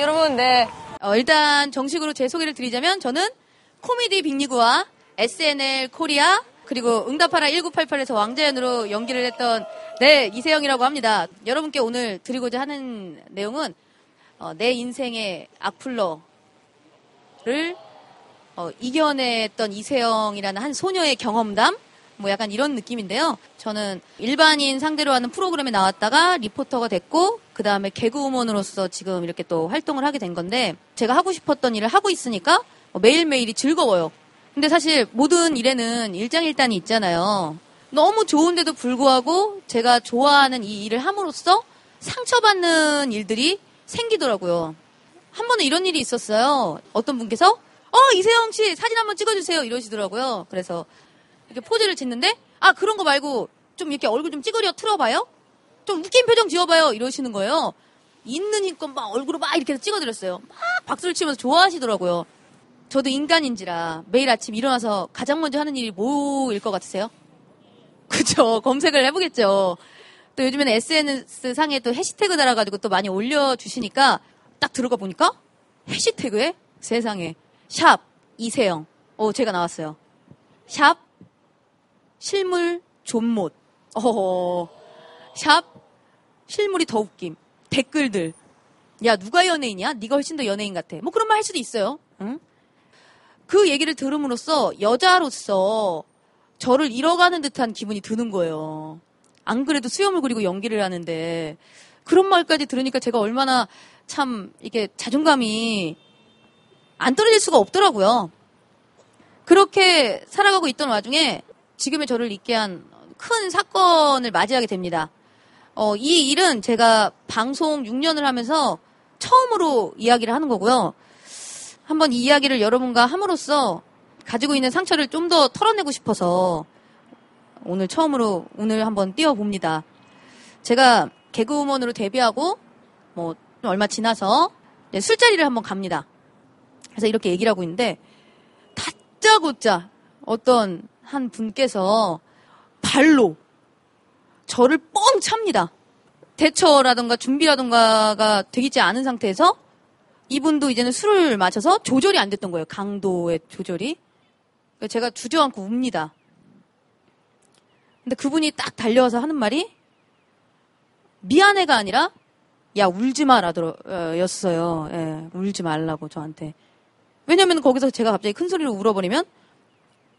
여러분. 네. 어, 일단 정식으로 제 소개를 드리자면 저는 코미디 빅리그와 SNL 코리아 그리고 응답하라 1988에서 왕자연으로 연기를 했던 네 이세영이라고 합니다. 여러분께 오늘 드리고자 하는 내용은 어, 내 인생의 악플러를 어, 이겨냈던 이세영이라는 한 소녀의 경험담 뭐 약간 이런 느낌인데요. 저는 일반인 상대로 하는 프로그램에 나왔다가 리포터가 됐고 그 다음에 개그우먼으로서 지금 이렇게 또 활동을 하게 된 건데 제가 하고 싶었던 일을 하고 있으니까 매일매일이 즐거워요. 근데 사실 모든 일에는 일장일단이 있잖아요. 너무 좋은데도 불구하고 제가 좋아하는 이 일을 함으로써 상처받는 일들이 생기더라고요. 한 번은 이런 일이 있었어요. 어떤 분께서 어 이세영 씨 사진 한번 찍어주세요 이러시더라고요. 그래서 이렇게 포즈를 짓는데 아 그런 거 말고 좀 이렇게 얼굴 좀 찌그려 틀어봐요. 좀 웃긴 표정 지어봐요 이러시는 거예요. 있는 힘껏 막 얼굴을 막 이렇게 찍어드렸어요. 막 박수를 치면서 좋아하시더라고요. 저도 인간인지라 매일 아침 일어나서 가장 먼저 하는 일이 뭐일 것 같으세요? 그죠. 검색을 해보겠죠. 또 요즘에는 SNS 상에 또 해시태그 달아가지고 또 많이 올려주시니까 딱 들어가 보니까 해시태그에 세상에 샵 이세영. 어, 제가 나왔어요. 샵 실물 존못. 어허. 샵 실물이 더 웃김. 댓글들. 야 누가 연예인이야? 네가 훨씬 더 연예인 같아. 뭐 그런 말 할 수도 있어요. 응? 그 얘기를 들음으로써 여자로서 저를 잃어가는 듯한 기분이 드는 거예요. 안 그래도 수염을 그리고 연기를 하는데 그런 말까지 들으니까 제가 얼마나 참 이게 자존감이 안 떨어질 수가 없더라고요. 그렇게 살아가고 있던 와중에 지금의 저를 있게 한 큰 사건을 맞이하게 됩니다. 어, 이 일은 제가 방송 6년을 하면서 처음으로 이야기를 하는 거고요. 한번 이 이야기를 여러분과 함으로써 가지고 있는 상처를 좀 더 털어내고 싶어서 오늘 처음으로 오늘 한번 띄워봅니다. 제가 개그우먼으로 데뷔하고 뭐 얼마 지나서 술자리를 한번 갑니다. 그래서 이렇게 얘기를 하고 있는데 다짜고짜 어떤 한 분께서 발로 저를 뻥 찹니다. 대처라든가 준비라든가가 되지 않은 상태에서 이분도 이제는 술을 마셔서 조절이 안 됐던 거예요. 강도의 조절이. 제가 주저앉고 웁니다. 근데 그분이 딱 달려와서 하는 말이 미안해가 아니라 야 울지 마라였어요. 예, 울지 말라고 저한테. 왜냐면 거기서 제가 갑자기 큰 소리로 울어버리면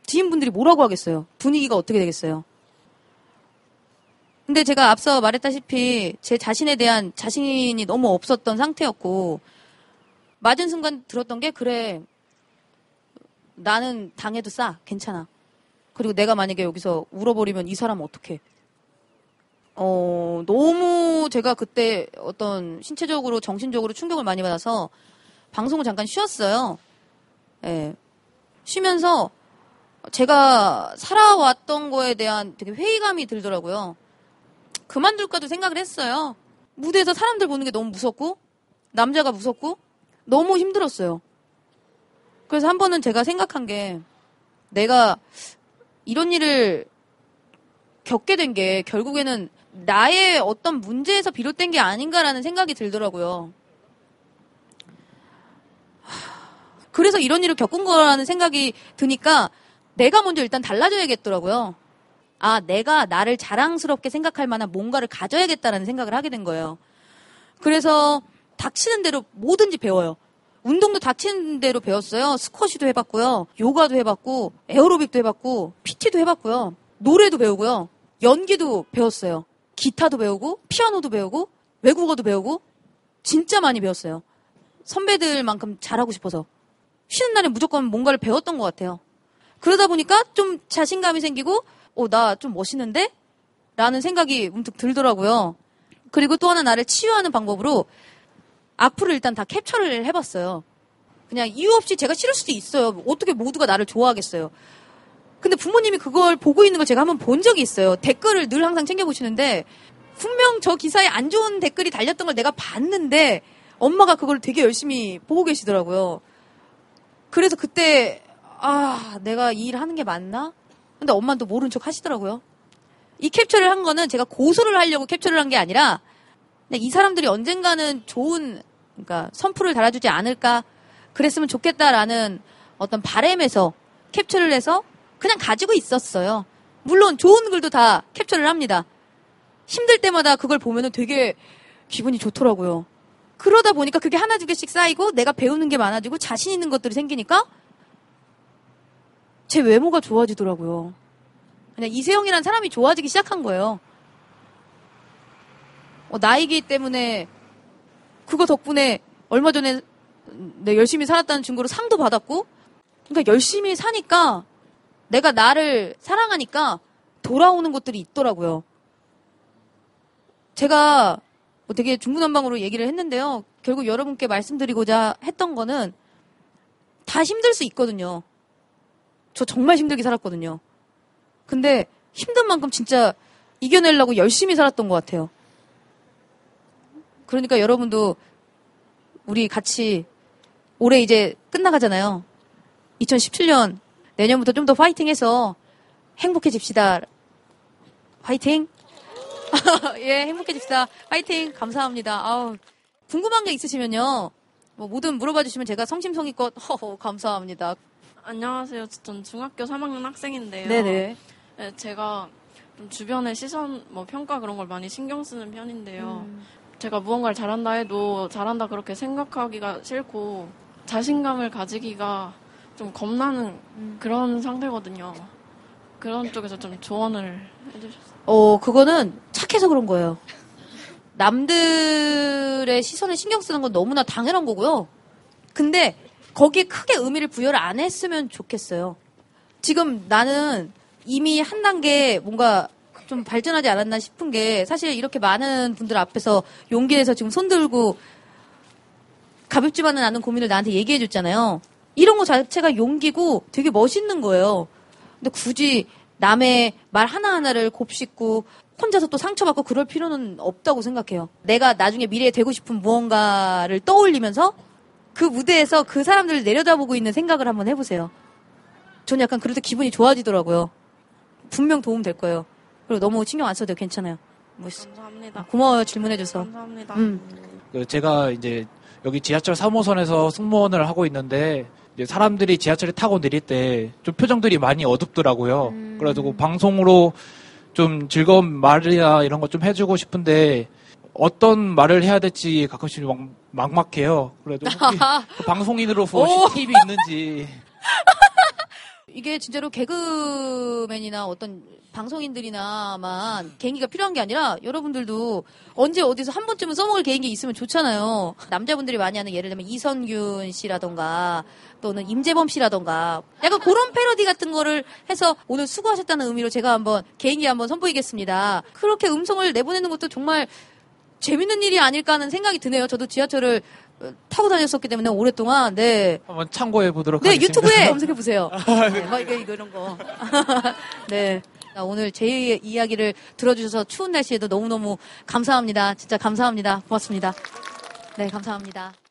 지인분들이 뭐라고 하겠어요. 분위기가 어떻게 되겠어요. 근데 제가 앞서 말했다시피 제 자신에 대한 자신이 너무 없었던 상태였고 맞은 순간 들었던 게 그래 나는 당해도 싸 괜찮아 그리고 내가 만약에 여기서 울어버리면 이 사람은 어떡해 어 너무 제가 그때 어떤 신체적으로 정신적으로 충격을 많이 받아서 방송을 잠깐 쉬었어요 예 쉬면서 제가 살아왔던 거에 대한 되게 회의감이 들더라고요 그만둘까도 생각을 했어요. 무대에서 사람들 보는 게 너무 무섭고, 남자가 무섭고, 너무 힘들었어요. 그래서 한 번은 제가 생각한 게, 내가 이런 일을 겪게 된 게 결국에는 나의 어떤 문제에서 비롯된 게 아닌가라는 생각이 들더라고요. 그래서 이런 일을 겪은 거라는 생각이 드니까 내가 먼저 일단 달라져야겠더라고요. 아, 내가 나를 자랑스럽게 생각할 만한 뭔가를 가져야겠다라는 생각을 하게 된 거예요. 그래서 닥치는 대로 뭐든지 배워요. 운동도 닥치는 대로 배웠어요. 스쿼시도 해봤고요. 요가도 해봤고, 에어로빅도 해봤고, PT도 해봤고요. 노래도 배우고요. 연기도 배웠어요. 기타도 배우고, 피아노도 배우고, 외국어도 배우고, 진짜 많이 배웠어요. 선배들만큼 잘하고 싶어서. 쉬는 날에 무조건 뭔가를 배웠던 것 같아요. 그러다 보니까 좀 자신감이 생기고, 어, 나 좀 멋있는데? 라는 생각이 문득 들더라고요. 그리고 또 하나 나를 치유하는 방법으로 악플을 일단 다 캡처를 해봤어요. 그냥 이유 없이 제가 싫을 수도 있어요. 어떻게 모두가 나를 좋아하겠어요. 근데 부모님이 그걸 보고 있는 걸 제가 한번 본 적이 있어요. 댓글을 늘 항상 챙겨보시는데 분명 저 기사에 안 좋은 댓글이 달렸던 걸 내가 봤는데 엄마가 그걸 되게 열심히 보고 계시더라고요. 그래서 그때 아 내가 이 일 하는 게 맞나? 근데 엄마도 모른 척 하시더라고요. 이 캡처를 한 거는 제가 고소를 하려고 캡처를 한 게 아니라 이 사람들이 언젠가는 좋은 그러니까 선풀을 달아주지 않을까 그랬으면 좋겠다라는 어떤 바램에서 캡처를 해서 그냥 가지고 있었어요. 물론 좋은 글도 다 캡처를 합니다. 힘들 때마다 그걸 보면은 되게 기분이 좋더라고요. 그러다 보니까 그게 하나 두 개씩 쌓이고 내가 배우는 게 많아지고 자신 있는 것들이 생기니까 제 외모가 좋아지더라고요. 그냥 이세영이라는 사람이 좋아지기 시작한 거예요. 어, 나이기 때문에 그거 덕분에 얼마 전에 내 열심히 살았다는 증거로 상도 받았고 그러니까 열심히 사니까 내가 나를 사랑하니까 돌아오는 것들이 있더라고요. 제가 뭐 되게 중구난방으로 얘기를 했는데요. 결국 여러분께 말씀드리고자 했던 거는 다 힘들 수 있거든요. 저 정말 힘들게 살았거든요. 근데 힘든 만큼 진짜 이겨내려고 열심히 살았던 것 같아요. 그러니까 여러분도 우리 같이 올해 이제 끝나가잖아요. 2017년 내년부터 좀 더 파이팅해서 행복해집시다. 파이팅! 예, 행복해집시다. 파이팅! 감사합니다. 아우, 궁금한 게 있으시면요. 뭐 뭐든 물어봐 주시면 제가 성심성의껏 허허 감사합니다. 안녕하세요. 전 중학교 3학년 학생인데요. 네네. 네, 제가 좀 주변의 시선, 뭐 평가 그런 걸 많이 신경 쓰는 편인데요. 음. 제가 무언가를 잘한다 해도 잘한다 그렇게 생각하기가 싫고 자신감을 가지기가 좀 겁나는 음. 그런 상태거든요. 그런 쪽에서 좀 조언을 해주셨어요. 어, 그거는 착해서 그런 거예요. 남들의 시선에 신경 쓰는 건 너무나 당연한 거고요. 근데 거기에 크게 의미를 부여를 안 했으면 좋겠어요. 지금 나는 이미 한 단계 뭔가 좀 발전하지 않았나 싶은 게 사실 이렇게 많은 분들 앞에서 용기 내서 지금 손 들고 가볍지만은 않은 고민을 나한테 얘기해 줬잖아요. 이런 거 자체가 용기고 되게 멋있는 거예요. 근데 굳이 남의 말 하나하나를 곱씹고 혼자서 또 상처받고 그럴 필요는 없다고 생각해요. 내가 나중에 미래에 되고 싶은 무언가를 떠올리면서 그 무대에서 그 사람들을 내려다보고 있는 생각을 한번 해보세요. 저는 약간 때 기분이 좋아지더라고요. 분명 도움 될 거예요. 그리고 너무 신경 안 써도 돼요. 괜찮아요. 뭐, 감사합니다. 고마워요. 질문해줘서. 감사합니다. 음. 그 제가 이제 여기 지하철 3호선에서 승무원을 하고 있는데 이제 사람들이 지하철에 타고 내릴 때 좀 표정들이 많이 어둡더라고요. 음. 그래가지고 방송으로 좀 즐거운 말이나 이런 거 좀 해주고 싶은데 어떤 말을 해야 될지 가끔씩 막, 막막해요. 그래도 그 방송인으로서 오. 팁이 있는지 이게 진짜로 개그맨이나 어떤 방송인들이나만 개인기가 필요한 게 아니라 여러분들도 언제 어디서 한 번쯤은 써먹을 개인기 있으면 좋잖아요. 남자분들이 많이 하는 예를 들면 이선균 씨라던가 또는 임재범 씨라던가 약간 그런 패러디 같은 거를 해서 오늘 수고하셨다는 의미로 제가 한번 개인기 한번 선보이겠습니다. 그렇게 음성을 내보내는 것도 정말 재밌는 일이 아닐까 하는 생각이 드네요. 저도 지하철을 어, 타고 다녔었기 때문에 오랫동안 네. 한번 참고해 보도록 네, 하겠습니다. 유튜브에 검색해 보세요. 네, 뭐 이거, 이런 거. 네. 자, 오늘 제 이야기를 들어주셔서 추운 날씨에도 너무너무 감사합니다. 진짜 감사합니다. 고맙습니다. 네, 감사합니다.